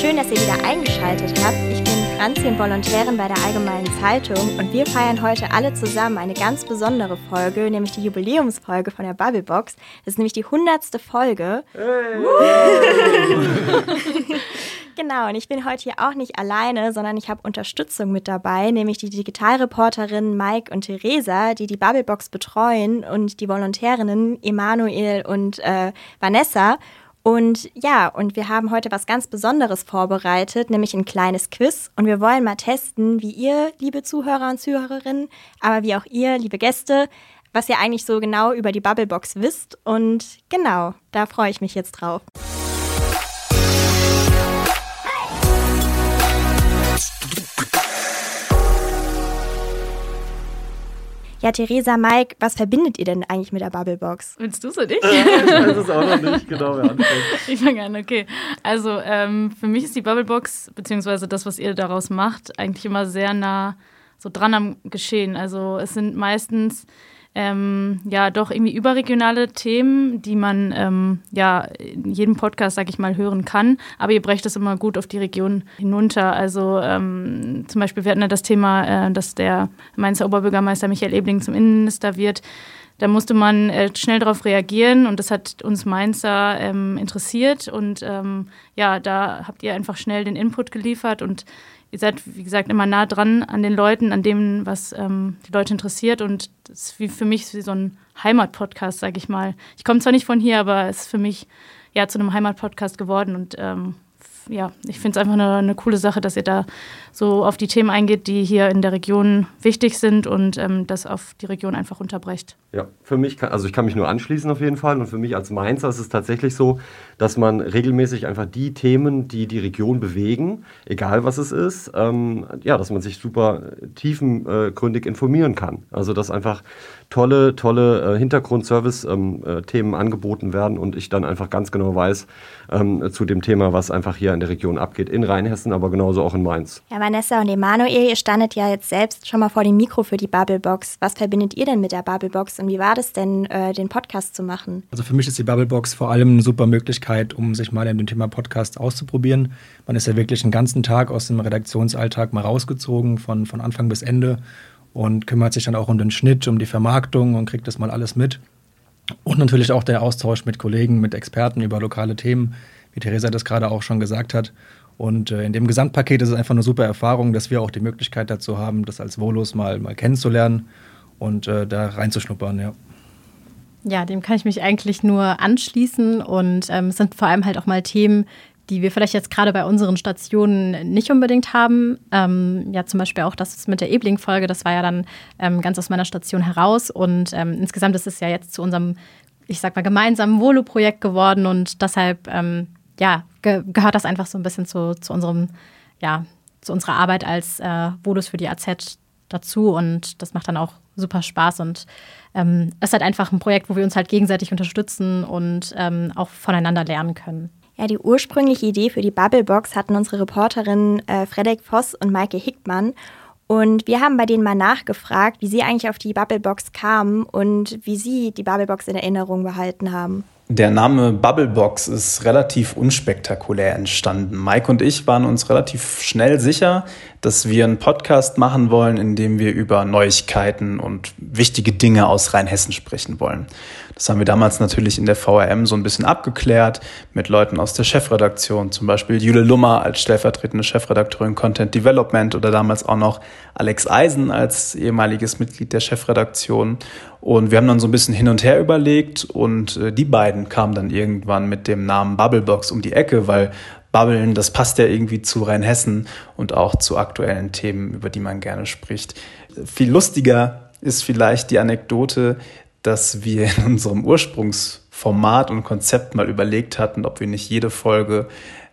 Schön, dass ihr wieder eingeschaltet habt. Ich bin Franzi und Volontärin bei der Allgemeinen Zeitung und wir feiern heute alle zusammen eine ganz besondere Folge, nämlich die Jubiläumsfolge von der Bubblebox. Das ist nämlich die hundertste Folge. Hey. genau, und ich bin heute hier auch nicht alleine, sondern ich habe Unterstützung mit dabei, nämlich die Digitalreporterinnen Mike und Theresa, die die Bubblebox betreuen und die Volontärinnen Emanuel und äh, Vanessa. Und ja, und wir haben heute was ganz Besonderes vorbereitet, nämlich ein kleines Quiz. Und wir wollen mal testen, wie ihr, liebe Zuhörer und Zuhörerinnen, aber wie auch ihr, liebe Gäste, was ihr eigentlich so genau über die Bubblebox wisst. Und genau, da freue ich mich jetzt drauf. Ja, Theresa, Mike, was verbindet ihr denn eigentlich mit der Bubblebox? Willst du es oder ich? Äh, ich weiß es auch noch nicht, genau, wer anfängt. Ich fange an, okay. Also ähm, für mich ist die Bubblebox, beziehungsweise das, was ihr daraus macht, eigentlich immer sehr nah so dran am Geschehen. Also es sind meistens ähm, ja doch irgendwie überregionale Themen, die man ähm, ja in jedem Podcast, sag ich mal, hören kann. Aber ihr brecht das immer gut auf die Region hinunter. Also ähm, zum Beispiel, wir hatten ja das Thema, äh, dass der Mainzer Oberbürgermeister Michael Ebling zum Innenminister wird. Da musste man äh, schnell darauf reagieren und das hat uns Mainzer ähm, interessiert. Und ähm, ja, da habt ihr einfach schnell den Input geliefert und ihr seid, wie gesagt, immer nah dran an den Leuten, an dem, was ähm, die Leute interessiert. Und das ist wie für mich wie so ein Heimatpodcast, sage ich mal. Ich komme zwar nicht von hier, aber es ist für mich ja zu einem Heimatpodcast geworden. Und ähm, ja, ich finde es einfach eine, eine, coole Sache, dass ihr da so auf die Themen eingeht, die hier in der Region wichtig sind und ähm, das auf die Region einfach unterbrecht. Ja, für mich, kann, also ich kann mich nur anschließen auf jeden Fall und für mich als Mainzer ist es tatsächlich so, dass man regelmäßig einfach die Themen, die die Region bewegen, egal was es ist, ähm, ja, dass man sich super tiefengründig informieren kann. Also dass einfach tolle, tolle äh, Hintergrundservice-Themen ähm, äh, angeboten werden und ich dann einfach ganz genau weiß ähm, zu dem Thema, was einfach hier in der Region abgeht, in Rheinhessen, aber genauso auch in Mainz. Ja, Vanessa und Emanuel, ihr standet ja jetzt selbst schon mal vor dem Mikro für die Bubblebox. Was verbindet ihr denn mit der Bubblebox und wie war das denn, äh, den Podcast zu machen? Also für mich ist die Bubblebox vor allem eine super Möglichkeit, um sich mal in dem Thema Podcast auszuprobieren. Man ist ja wirklich einen ganzen Tag aus dem Redaktionsalltag mal rausgezogen, von, von Anfang bis Ende und kümmert sich dann auch um den Schnitt, um die Vermarktung und kriegt das mal alles mit. Und natürlich auch der Austausch mit Kollegen, mit Experten über lokale Themen, wie Theresa das gerade auch schon gesagt hat. Und äh, in dem Gesamtpaket ist es einfach eine super Erfahrung, dass wir auch die Möglichkeit dazu haben, das als Volos mal, mal kennenzulernen und äh, da reinzuschnuppern, ja. Ja, dem kann ich mich eigentlich nur anschließen und ähm, es sind vor allem halt auch mal Themen, die wir vielleicht jetzt gerade bei unseren Stationen nicht unbedingt haben. Ähm, ja, zum Beispiel auch das mit der Ebling-Folge, das war ja dann ähm, ganz aus meiner Station heraus. Und ähm, insgesamt ist es ja jetzt zu unserem, ich sag mal, gemeinsamen Volo-Projekt geworden. Und deshalb, ähm, ja, ge gehört das einfach so ein bisschen zu, zu unserem, ja, zu unserer Arbeit als äh, Volos für die AZ dazu. Und das macht dann auch super Spaß. Und ähm, es ist halt einfach ein Projekt, wo wir uns halt gegenseitig unterstützen und ähm, auch voneinander lernen können. Ja, die ursprüngliche Idee für die Bubblebox hatten unsere Reporterinnen äh, Frederik Voss und Maike Hickmann. Und wir haben bei denen mal nachgefragt, wie sie eigentlich auf die Bubblebox kamen und wie sie die Bubblebox in Erinnerung behalten haben. Der Name Bubblebox ist relativ unspektakulär entstanden. Mike und ich waren uns relativ schnell sicher, dass wir einen Podcast machen wollen, in dem wir über Neuigkeiten und wichtige Dinge aus Rheinhessen sprechen wollen. Das haben wir damals natürlich in der VRM so ein bisschen abgeklärt mit Leuten aus der Chefredaktion, zum Beispiel Jule Lummer als stellvertretende Chefredakteurin Content Development oder damals auch noch Alex Eisen als ehemaliges Mitglied der Chefredaktion. Und wir haben dann so ein bisschen hin und her überlegt und äh, die beiden kamen dann irgendwann mit dem Namen Bubblebox um die Ecke, weil Bubbeln, das passt ja irgendwie zu Rheinhessen und auch zu aktuellen Themen, über die man gerne spricht. Viel lustiger ist vielleicht die Anekdote, dass wir in unserem Ursprungsformat und Konzept mal überlegt hatten, ob wir nicht jede Folge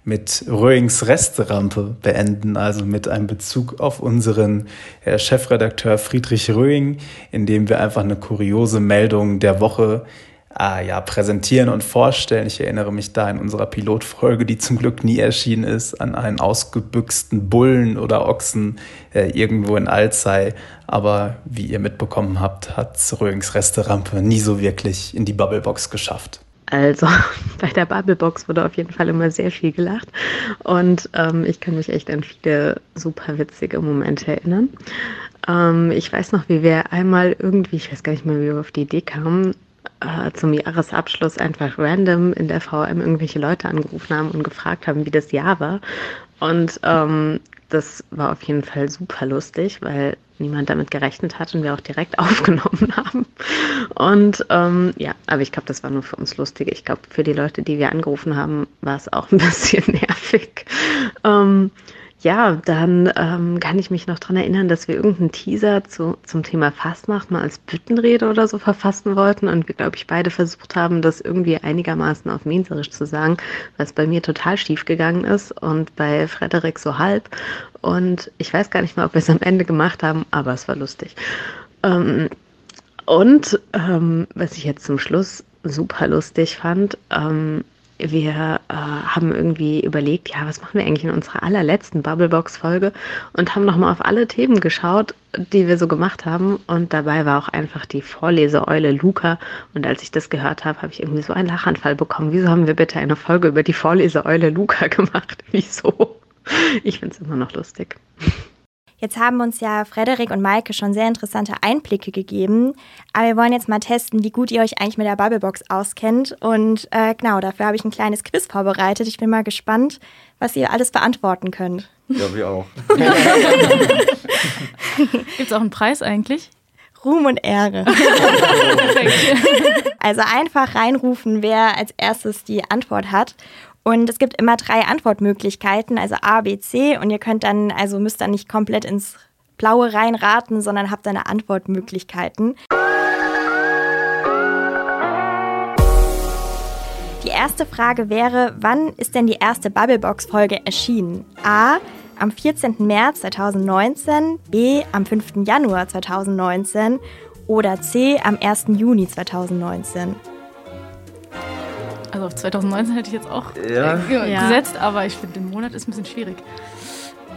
mit Röings Resterampe beenden, also mit einem Bezug auf unseren äh, Chefredakteur Friedrich Röing, indem wir einfach eine kuriose Meldung der Woche äh, ja, präsentieren und vorstellen. Ich erinnere mich da in unserer Pilotfolge, die zum Glück nie erschienen ist, an einen ausgebüxten Bullen oder Ochsen äh, irgendwo in Alzey. Aber wie ihr mitbekommen habt, hat Röings Resterampe nie so wirklich in die Bubblebox geschafft. Also bei der Bubblebox wurde auf jeden Fall immer sehr viel gelacht und ähm, ich kann mich echt an viele super witzige Momente erinnern. Ähm, ich weiß noch, wie wir einmal irgendwie, ich weiß gar nicht mehr, wie wir auf die Idee kamen, äh, zum Jahresabschluss einfach random in der VM irgendwelche Leute angerufen haben und gefragt haben, wie das Jahr war. Und ähm, das war auf jeden Fall super lustig, weil niemand damit gerechnet hat und wir auch direkt aufgenommen haben. Und ähm, ja, aber ich glaube, das war nur für uns lustig. Ich glaube, für die Leute, die wir angerufen haben, war es auch ein bisschen nervig. Ähm, ja, dann ähm, kann ich mich noch daran erinnern, dass wir irgendeinen Teaser zu, zum Thema Fastnacht mal als Büttenrede oder so verfassen wollten und wir, glaube ich, beide versucht haben, das irgendwie einigermaßen auf Menserisch zu sagen, was bei mir total schief gegangen ist und bei Frederik so halb. Und ich weiß gar nicht mal, ob wir es am Ende gemacht haben, aber es war lustig. Ähm, und ähm, was ich jetzt zum Schluss super lustig fand, ähm, wir äh, haben irgendwie überlegt, ja, was machen wir eigentlich in unserer allerletzten Bubblebox-Folge und haben nochmal auf alle Themen geschaut, die wir so gemacht haben. Und dabei war auch einfach die Vorleseeule Luca. Und als ich das gehört habe, habe ich irgendwie so einen Lachanfall bekommen. Wieso haben wir bitte eine Folge über die Vorleseeule Luca gemacht? Wieso? Ich finde es immer noch lustig. Jetzt haben uns ja Frederik und Maike schon sehr interessante Einblicke gegeben, aber wir wollen jetzt mal testen, wie gut ihr euch eigentlich mit der Bubblebox auskennt. Und äh, genau, dafür habe ich ein kleines Quiz vorbereitet. Ich bin mal gespannt, was ihr alles beantworten könnt. Ja, wir auch. Gibt es auch einen Preis eigentlich? Ruhm und Ehre. also einfach reinrufen, wer als erstes die Antwort hat. Und es gibt immer drei Antwortmöglichkeiten, also A, B, C. Und ihr könnt dann, also müsst dann nicht komplett ins Blaue reinraten, sondern habt dann Antwortmöglichkeiten. Die erste Frage wäre, wann ist denn die erste Bubblebox-Folge erschienen? A. Am 14. März 2019, B. Am 5. Januar 2019 oder C. Am 1. Juni 2019. Also auf 2019 hätte ich jetzt auch ja. Äh, gesetzt, aber ich finde, den Monat ist ein bisschen schwierig.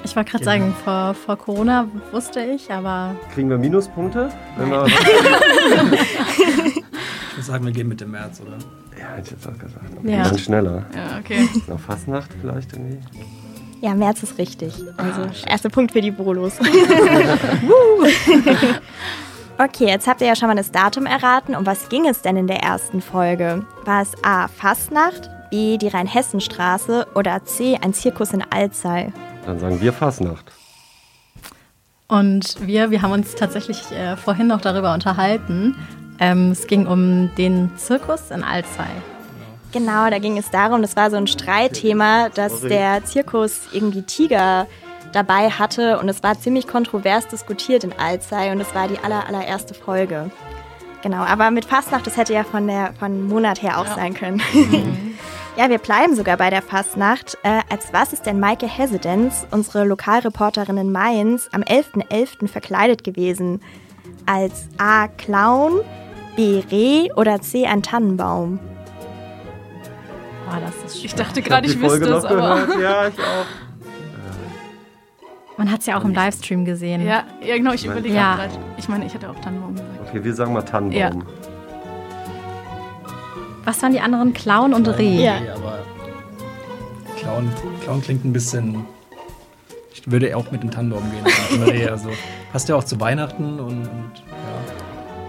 Ich wollte gerade sagen, vor, vor Corona wusste ich, aber. Kriegen wir Minuspunkte? Wenn wir ich würde sagen, wir gehen mit dem März, oder? Ja, hätte ich jetzt auch gesagt. Okay, ja. Dann schneller. Ja, okay. Noch Fastnacht vielleicht irgendwie? Ja, März ist richtig. Also, ah, erster Punkt für die Bolos. Okay, jetzt habt ihr ja schon mal das Datum erraten. Um was ging es denn in der ersten Folge? War es A. Fastnacht, B. die Rheinhessenstraße oder C. ein Zirkus in Alzey? Dann sagen wir Fastnacht. Und wir, wir haben uns tatsächlich äh, vorhin noch darüber unterhalten. Ähm, es ging um den Zirkus in Alzey. Genau, da ging es darum, das war so ein Streitthema, dass der Zirkus irgendwie Tiger dabei hatte und es war ziemlich kontrovers diskutiert in Alzey und es war die aller, allererste Folge. Genau, aber mit Fastnacht, das hätte ja von der von Monat her auch ja. sein können. Mhm. ja, wir bleiben sogar bei der Fastnacht. Äh, als was ist denn Maike Hesidenz, unsere Lokalreporterin in Mainz, am 11.11. .11. verkleidet gewesen? Als A. Clown, B. Reh oder C. ein Tannenbaum? Oh, das ist Ich dachte gerade, ich, ich wüsste es, aber. Ja, ich auch. Man hat es ja auch im Livestream gesehen. Ja, ja genau, ich überlege ja. gerade. Ich meine, ich hatte auch Tannenbaum gesagt. Okay, wir sagen mal Tannenbaum. Ja. Was waren die anderen? Clown und Reh? Ja, aber Clown, Clown klingt ein bisschen. Ich würde auch mit dem Tannenbaum gehen. Reh, also passt ja auch zu Weihnachten und, und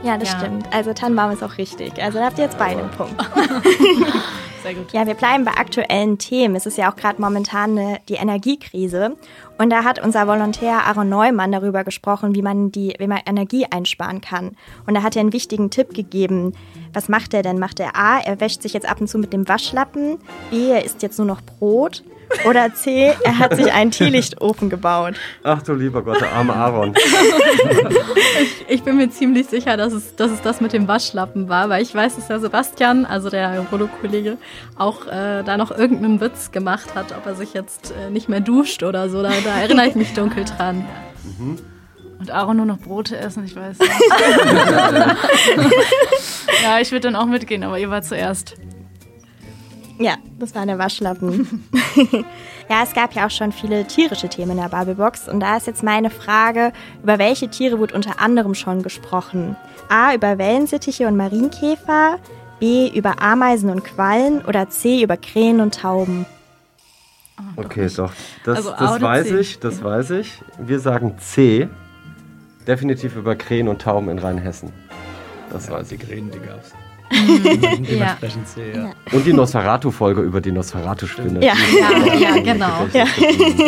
ja. Ja, das ja. stimmt. Also Tannenbaum ist auch richtig. Also da habt ihr jetzt beide einen Punkt. Sehr gut. Ja, wir bleiben bei aktuellen Themen. Es ist ja auch gerade momentan eine, die Energiekrise. Und da hat unser Volontär Aaron Neumann darüber gesprochen, wie man, die, wie man Energie einsparen kann. Und da hat er einen wichtigen Tipp gegeben. Was macht er denn? Macht er A, er wäscht sich jetzt ab und zu mit dem Waschlappen. B, er isst jetzt nur noch Brot. Oder C, er hat sich einen Teelichtofen gebaut. Ach du lieber Gott, der arme Aaron. ich, ich, bin mir ziemlich sicher, dass es, dass es das mit dem Waschlappen war, weil ich weiß, dass der Sebastian, also der Rollo-Kollege, auch äh, da noch irgendeinen Witz gemacht hat, ob er sich jetzt äh, nicht mehr duscht oder so. Da, da erinnere ich mich dunkel dran. Mhm. Und Aaron nur noch Brote essen, ich weiß nicht. ja, ich würde dann auch mitgehen, aber ihr war zuerst. Ja, das war der Waschlappen. ja, es gab ja auch schon viele tierische Themen in der Bubblebox und da ist jetzt meine Frage, über welche Tiere wurde unter anderem schon gesprochen? A, über Wellensittiche und Marienkäfer, B. Über Ameisen und Quallen oder C. Über Krähen und Tauben? Oh, okay, doch. Das, also das weiß C. ich, das ja. weiß ich. Wir sagen C. Definitiv über Krähen und Tauben in Rheinhessen. Das ja, weiß ich. Die Krähen, die gab's. Dementsprechend C, ja. Und die Nosferatu-Folge über die Nosferatu-Spinne. Ja. ja, ja, genau. Ja.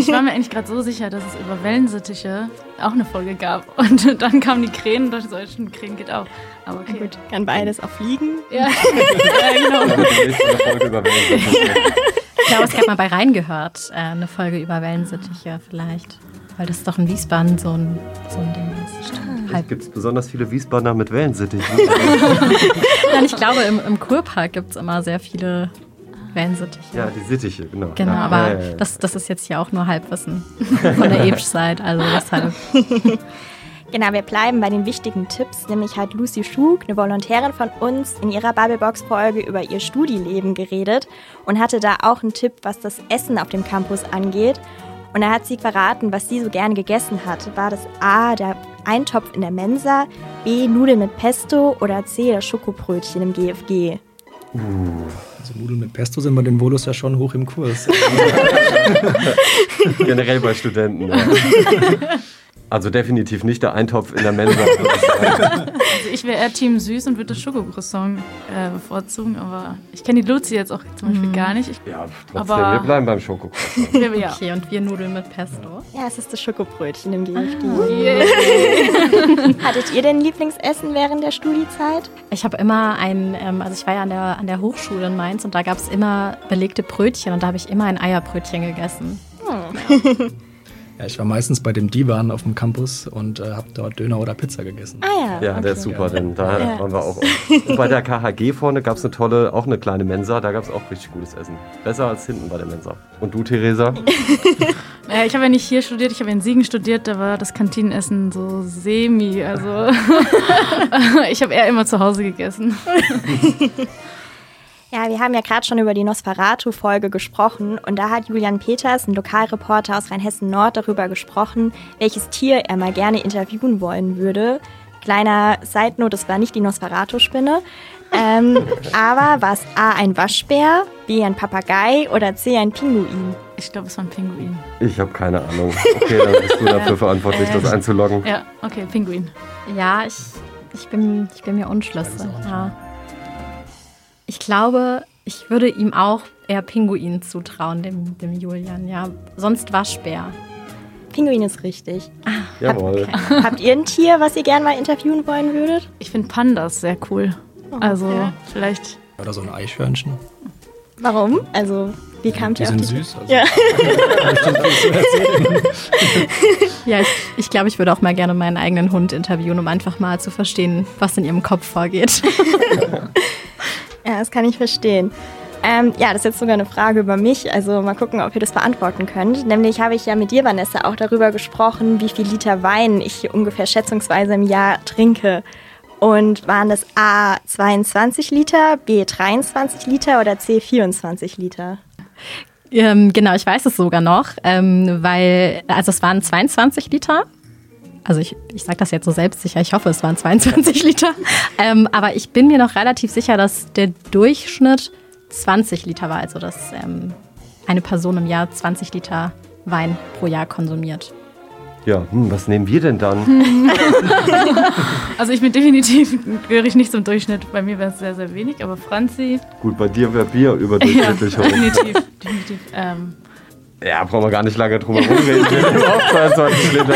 Ich war mir eigentlich gerade so sicher, dass es über Wellensittiche auch eine Folge gab. Und dann kamen die Krähen und dachte, solchen Krähen geht auch. Aber okay. gut, kann beides auch fliegen. Ja, ja genau. Ich glaube, es gab mal bei Rhein gehört, äh, eine Folge über Wellensittiche vielleicht. Weil das doch in Wiesbaden so ein, so ein Ding Stimmt. Gibt es besonders viele Wiesbadener mit Wellensittichen? Nein, ich glaube, im, im Kurpark gibt es immer sehr viele Wellensittiche. Ja, die Sittiche, genau. Genau, ja, aber ja, ja, Das, das ist jetzt hier auch nur Halbwissen von der Epsch-Seite, also deshalb. Genau, wir bleiben bei den wichtigen Tipps, nämlich hat Lucy Schug, eine Volontärin von uns, in ihrer Bubblebox-Folge über ihr Studieleben geredet und hatte da auch einen Tipp, was das Essen auf dem Campus angeht. Und da hat sie verraten, was sie so gerne gegessen hat. War das A, der Eintopf in der Mensa, B, Nudeln mit Pesto oder C, das Schokobrötchen im GFG? Uh. Also Nudeln mit Pesto sind bei den Volus ja schon hoch im Kurs. Generell bei Studenten. Ja. Also definitiv nicht der Eintopf in der Mensa. Also ich wäre eher Team Süß und würde das Schokocroissant äh, bevorzugen, aber ich kenne die Luzi jetzt auch zum Beispiel mhm. gar nicht. Ich, ja, trotzdem, aber wir bleiben beim Schokocroissant. ja. Okay, und wir Nudeln mit Pesto? Ja, es ist das Schokobrötchen im GFG. Ah, yeah. Hattet ihr denn Lieblingsessen während der Studiezeit? Ich habe immer ein, ähm, also ich war ja an der, an der Hochschule in Mainz und da gab es immer belegte Brötchen und da habe ich immer ein Eierbrötchen gegessen. Oh. Ja, ich war meistens bei dem Divan auf dem Campus und äh, habe dort Döner oder Pizza gegessen. Ah ja. Ja, okay. der ist super, denn da ja. waren wir auch. Und bei der KHG vorne gab es eine tolle, auch eine kleine Mensa, da gab es auch richtig gutes Essen. Besser als hinten bei der Mensa. Und du, Theresa? ja, ich habe ja nicht hier studiert, ich habe in Siegen studiert, da war das Kantinenessen so semi. Also ich habe eher immer zu Hause gegessen. Ja, wir haben ja gerade schon über die Nosferatu-Folge gesprochen und da hat Julian Peters, ein Lokalreporter aus Rheinhessen-Nord, darüber gesprochen, welches Tier er mal gerne interviewen wollen würde. Kleiner Side-Note, es war nicht die Nosferatu-Spinne. Ähm, aber war es A ein Waschbär, B ein Papagei oder C ein Pinguin? Ich glaube, es war ein Pinguin. Ich habe keine Ahnung. Okay, dann bist du dafür verantwortlich, das einzuloggen. Ja, okay, Pinguin. Ja, ich, ich, bin, ich bin mir unschlüssig. Ja. Ich glaube, ich würde ihm auch eher Pinguin zutrauen, dem, dem Julian. Ja, sonst Waschbär. Pinguin ist richtig. Ah, Jawohl. Habt, habt ihr ein Tier, was ihr gerne mal interviewen wollen würdet? Ich finde Pandas sehr cool. Oh, also ja. vielleicht. Oder so ein Eichhörnchen. Warum? Also, wie kam die die süß. Also ja, ja ich, ich glaube, ich würde auch mal gerne meinen eigenen Hund interviewen, um einfach mal zu verstehen, was in ihrem Kopf vorgeht. Ja, das kann ich verstehen. Ähm, ja, das ist jetzt sogar eine Frage über mich. Also mal gucken, ob ihr das beantworten könnt. Nämlich habe ich ja mit dir, Vanessa, auch darüber gesprochen, wie viel Liter Wein ich ungefähr schätzungsweise im Jahr trinke. Und waren das A 22 Liter, B 23 Liter oder C 24 Liter? Ähm, genau, ich weiß es sogar noch, ähm, weil, also es waren 22 Liter also ich, ich sage das jetzt so selbstsicher, ich hoffe, es waren 22 Liter. Ähm, aber ich bin mir noch relativ sicher, dass der Durchschnitt 20 Liter war. Also dass ähm, eine Person im Jahr 20 Liter Wein pro Jahr konsumiert. Ja, hm, was nehmen wir denn dann? also ich bin definitiv, gehöre ich nicht zum Durchschnitt. Bei mir wäre es sehr, sehr wenig, aber Franzi... Gut, bei dir wäre Bier überdurchschnittlich ja, hoch. definitiv, definitiv. Ähm, ja, brauchen wir gar nicht lange drum herum reden. auch 22 Liter.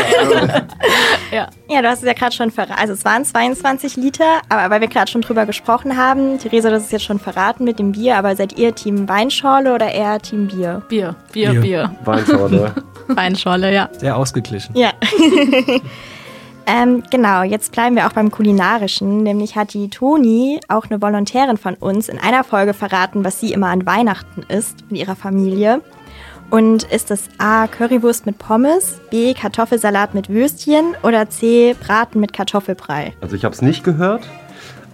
ja. ja, du hast es ja gerade schon verraten. Also es waren 22 Liter, aber weil wir gerade schon drüber gesprochen haben, Theresa, das ist jetzt schon verraten mit dem Bier, aber seid ihr Team Weinschorle oder eher Team Bier? Bier, Bier, Bier. Bier. Weinschorle. Weinschorle, ja. Sehr ausgeglichen. Ja. Ähm, genau, jetzt bleiben wir auch beim Kulinarischen. Nämlich hat die Toni, auch eine Volontärin von uns, in einer Folge verraten, was sie immer an Weihnachten isst mit ihrer Familie. Und ist es A. Currywurst mit Pommes, B. Kartoffelsalat mit Würstchen oder C. Braten mit Kartoffelbrei? Also ich habe es nicht gehört,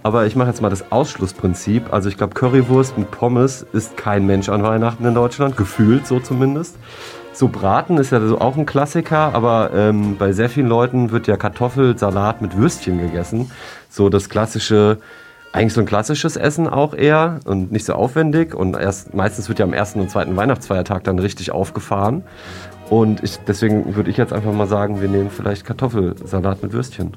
aber ich mache jetzt mal das Ausschlussprinzip. Also ich glaube, Currywurst mit Pommes ist kein Mensch an Weihnachten in Deutschland, gefühlt so zumindest. So Braten ist ja so auch ein Klassiker, aber ähm, bei sehr vielen Leuten wird ja Kartoffelsalat mit Würstchen gegessen. So das klassische eigentlich so ein klassisches Essen auch eher und nicht so aufwendig. Und erst meistens wird ja am ersten und zweiten Weihnachtsfeiertag dann richtig aufgefahren. Und ich, deswegen würde ich jetzt einfach mal sagen, wir nehmen vielleicht Kartoffelsalat mit Würstchen.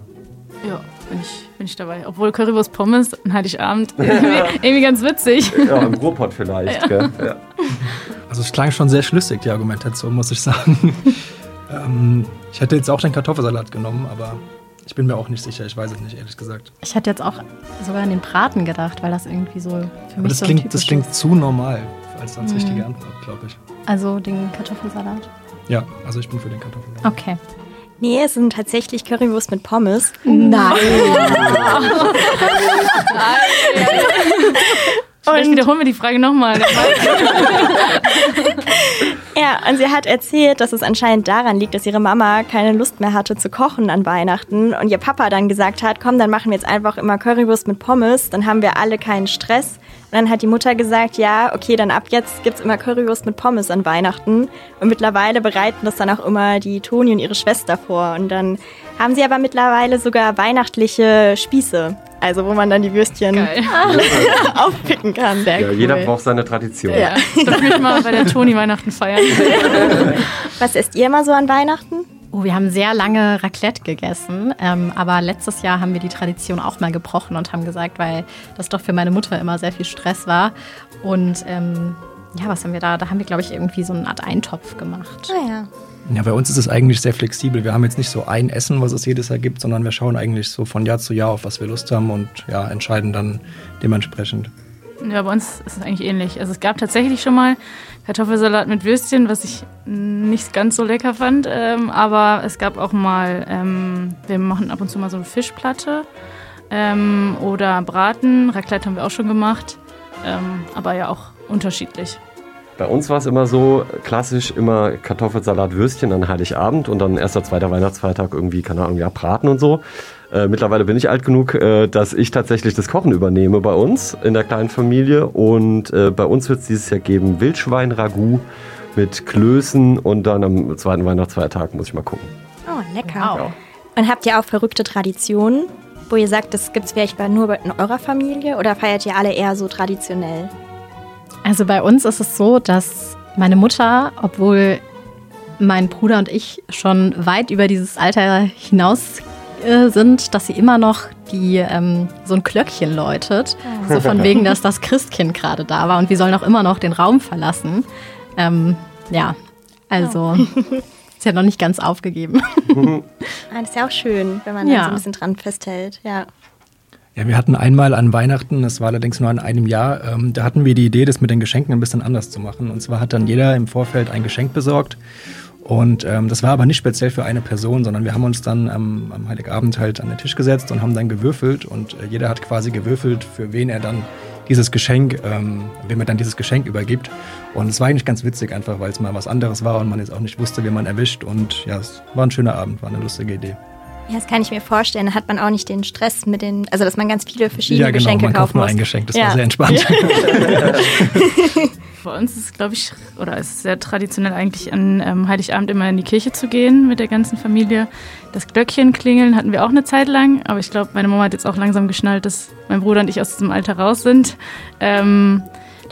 Ja, bin ich, bin ich dabei. Obwohl Currywurst Pommes an Heiligabend irgendwie, irgendwie ganz witzig. Ja, im Ruhrpott vielleicht. Ja. Gell? Ja. Also es klang schon sehr schlüssig, die Argumentation, muss ich sagen. ähm, ich hätte jetzt auch den Kartoffelsalat genommen, aber ich bin mir auch nicht sicher. Ich weiß es nicht, ehrlich gesagt. Ich hätte jetzt auch sogar an den Braten gedacht, weil das irgendwie so für mich aber das so klingt, typisch das klingt ist. zu normal als als richtige Antwort, glaube ich. Also den Kartoffelsalat. Ja, also ich bin für den Kartoffelsalat. Okay. Nee, es sind tatsächlich Currywurst mit Pommes. Nein. Vielleicht wiederholen wir die Frage nochmal. Ja, und sie hat erzählt, dass es anscheinend daran liegt, dass ihre Mama keine Lust mehr hatte zu kochen an Weihnachten und ihr Papa dann gesagt hat, komm, dann machen wir jetzt einfach immer Currywurst mit Pommes, dann haben wir alle keinen Stress. Und dann hat die Mutter gesagt, ja, okay, dann ab jetzt gibt's immer Currywurst mit Pommes an Weihnachten. Und mittlerweile bereiten das dann auch immer die Toni und ihre Schwester vor. Und dann haben sie aber mittlerweile sogar weihnachtliche Spieße. Also wo man dann die Würstchen aufpicken kann. Sehr Ja, cool. jeder braucht seine Tradition. Ja, darf ich mich mal bei der Toni Weihnachten feiern. Was esst ihr immer so an Weihnachten? Oh, wir haben sehr lange Raclette gegessen, ähm, aber letztes Jahr haben wir die Tradition auch mal gebrochen und haben gesagt, weil das doch für meine Mutter immer sehr viel Stress war. Und ähm, ja, was haben wir da? Da haben wir, glaube ich, irgendwie so eine Art Eintopf gemacht. Ah ja. Ja, bei uns ist es eigentlich sehr flexibel. Wir haben jetzt nicht so ein Essen, was es jedes Jahr gibt, sondern wir schauen eigentlich so von Jahr zu Jahr, auf was wir Lust haben und ja, entscheiden dann dementsprechend. Ja, bei uns ist es eigentlich ähnlich. Also es gab tatsächlich schon mal Kartoffelsalat mit Würstchen, was ich nicht ganz so lecker fand. Ähm, aber es gab auch mal, ähm, wir machen ab und zu mal so eine Fischplatte ähm, oder Braten. Raclette haben wir auch schon gemacht. Ähm, aber ja auch unterschiedlich. Bei uns war es immer so, klassisch immer Kartoffelsalat, Würstchen an Heiligabend und dann erster, zweiter Weihnachtsfeiertag irgendwie, keine Ahnung, ja, Braten und so. Äh, mittlerweile bin ich alt genug, äh, dass ich tatsächlich das Kochen übernehme bei uns in der kleinen Familie. Und äh, bei uns wird es dieses Jahr geben Wildschwein-Ragout mit Klößen und dann am zweiten Weihnachtsfeiertag muss ich mal gucken. Oh, lecker. Und habt ihr auch verrückte Traditionen, wo ihr sagt, das gibt's vielleicht bei- nur in eurer Familie oder feiert ihr alle eher so traditionell? Also bei uns ist es so, dass meine Mutter, obwohl mein Bruder und ich schon weit über dieses Alter hinaus äh, sind, dass sie immer noch die ähm, so ein Glöckchen läutet, so von wegen, dass das Christkind gerade da war und wir sollen auch immer noch den Raum verlassen. Ähm, ja, also ist ja noch nicht ganz aufgegeben. Ah, das ist ja auch schön, wenn man Ja. da so ein bisschen dran festhält. Ja. Ja, wir hatten einmal an Weihnachten, das war allerdings nur an einem Jahr, ähm, da hatten wir die Idee, das mit den Geschenken ein bisschen anders zu machen. Und zwar hat dann jeder im Vorfeld ein Geschenk besorgt. Und ähm, das war aber nicht speziell für eine Person, sondern wir haben uns dann am, am Heiligabend halt an den Tisch gesetzt und haben dann gewürfelt. Und äh, jeder hat quasi gewürfelt, für wen er dann dieses Geschenk, ähm, wem er dann dieses Geschenk übergibt. Und es war eigentlich ganz witzig, einfach weil es mal was anderes war und man jetzt auch nicht wusste, wen man erwischt. Und ja, es war ein schöner Abend, war eine lustige Idee. Ja, das kann ich mir vorstellen. Da hat man auch nicht den Stress mit den, also dass man ganz viele verschiedene ja, genau, Geschenke man kauft kaufen nur muss. ein Geschenk, das Ja. war sehr entspannt. Bei uns ist es, glaube ich, oder es ist sehr traditionell eigentlich an ähm, Heiligabend immer in die Kirche zu gehen mit der ganzen Familie. Das Glöckchen klingeln hatten wir auch eine Zeit lang, aber ich glaube, meine Mama hat jetzt auch langsam geschnallt, dass mein Bruder und ich aus diesem Alter raus sind. Ähm,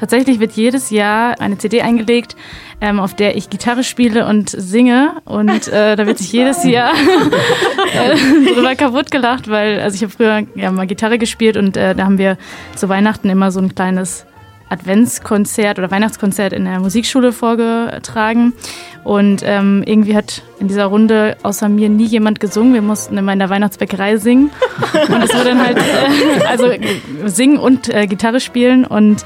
tatsächlich wird jedes Jahr eine CD eingelegt, ähm, auf der ich Gitarre spiele und singe und äh, da wird sich jedes Jahr äh, drüber kaputt gelacht, weil also ich habe früher ja mal Gitarre gespielt und äh, da haben wir zu Weihnachten immer so ein kleines Adventskonzert oder Weihnachtskonzert in der Musikschule vorgetragen. Und ähm, irgendwie hat in dieser Runde außer mir nie jemand gesungen. Wir mussten immer in der Weihnachtsbäckerei singen. Und es wurde dann halt, äh, also singen und äh, Gitarre spielen. Und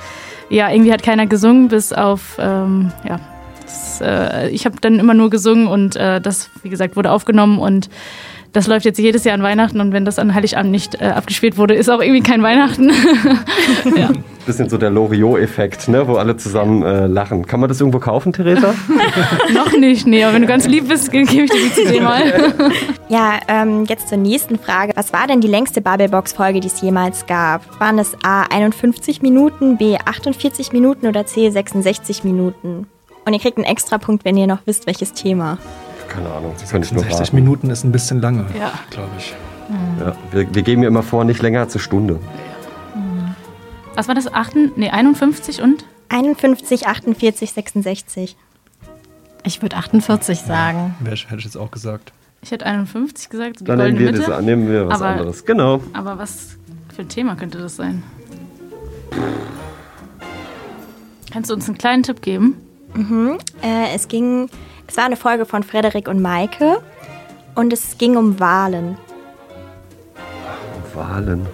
ja, irgendwie hat keiner gesungen, bis auf, ähm, ja, das, äh, ich habe dann immer nur gesungen und äh, das, wie gesagt, wurde aufgenommen und das läuft jetzt jedes Jahr an Weihnachten und wenn das an Heiligabend nicht äh, abgespielt wurde, ist auch irgendwie kein Weihnachten. ja. Bisschen so der Loriot-Effekt, ne, wo alle zusammen äh, lachen. Kann man das irgendwo kaufen, Theresa? Noch nicht, nee, aber wenn du ganz lieb bist, gebe ich dir die CD mal. Ja, ähm, jetzt zur nächsten Frage. Was war denn die längste Bubblebox-Folge, die es jemals gab? Waren es A 51 Minuten, B 48 Minuten oder C 66 Minuten? Und ihr kriegt einen Extrapunkt, wenn ihr noch wisst, welches Thema. Keine Ahnung, nur 60 raten. Minuten ist ein bisschen lange, Ja. glaube ich. Ja, wir, wir geben ja immer vor, nicht länger als eine Stunde. Was war das? 8, nee, 51 und? 51, 48, 66. Ich würde 48 sagen. Wer hätte ich jetzt auch gesagt? Ich hätte 51 gesagt, Dann nehmen wir, Mitte. das, nehmen wir was Aber- anderes. Genau. Aber was für ein Thema könnte das sein? Kannst du uns einen kleinen Tipp geben? Äh, es ging, es war eine Folge von Frederik und Maike und es ging um Wahlen. Wahlen.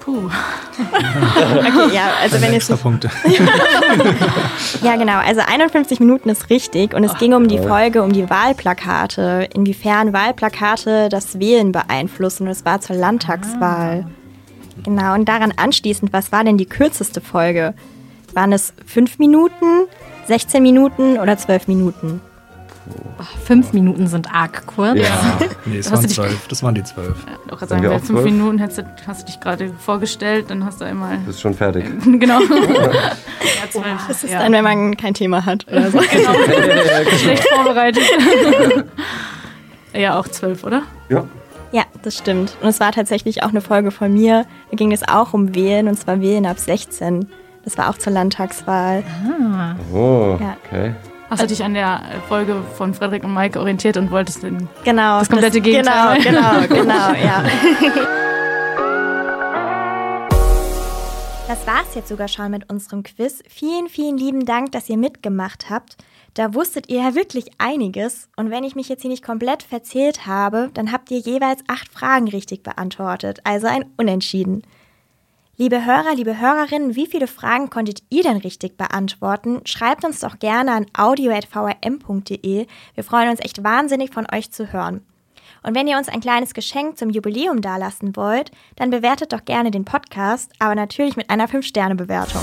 Puh. Okay, ja, also wenn Extra jetzt Punkte. Ja, genau. Also 51 Minuten ist richtig. Und es ging um die Folge, um die Wahlplakate. Inwiefern Wahlplakate das Wählen beeinflussen. Und es war zur Landtagswahl. Genau. Und daran anschließend, was war denn die kürzeste Folge? Waren es 5 Minuten, 16 Minuten oder 12 Minuten? Fünf Minuten sind arg kurz. Ja. Nee, es waren du zwölf. Das waren die zwölf. Doch gerade Sagen sagen, wir auch fünf zwölf? Minuten hast du, hast du dich gerade vorgestellt, dann hast du einmal. Bist schon fertig. genau. ja, zwölf. Das ist ja. dann, wenn man kein Thema hat oder so. genau. Schlecht vorbereitet. ja, auch zwölf, oder? Ja. Ja, das stimmt. Und es war tatsächlich auch eine Folge von mir. Da ging es auch um Wählen und zwar Wählen ab 16. Das war auch zur Landtagswahl. Oh, Ja. okay. Hast du dich an der Folge von Frederik und Mike orientiert und wolltest den. Genau. Das komplette Gegenteil. Genau, genau, genau, ja. Das war's jetzt sogar schon mit unserem Quiz. Vielen, vielen lieben Dank, dass ihr mitgemacht habt. Da wusstet ihr ja wirklich einiges. Und wenn ich mich jetzt hier nicht komplett verzählt habe, dann habt ihr jeweils acht Fragen richtig beantwortet. Also ein Unentschieden. Liebe Hörer, liebe Hörerinnen, wie viele Fragen konntet ihr denn richtig beantworten? Schreibt uns doch gerne an audio.vrm.de. Wir freuen uns echt wahnsinnig von euch zu hören. Und wenn ihr uns ein kleines Geschenk zum Jubiläum dalassen wollt, dann bewertet doch gerne den Podcast, aber natürlich mit einer 5-Sterne-Bewertung.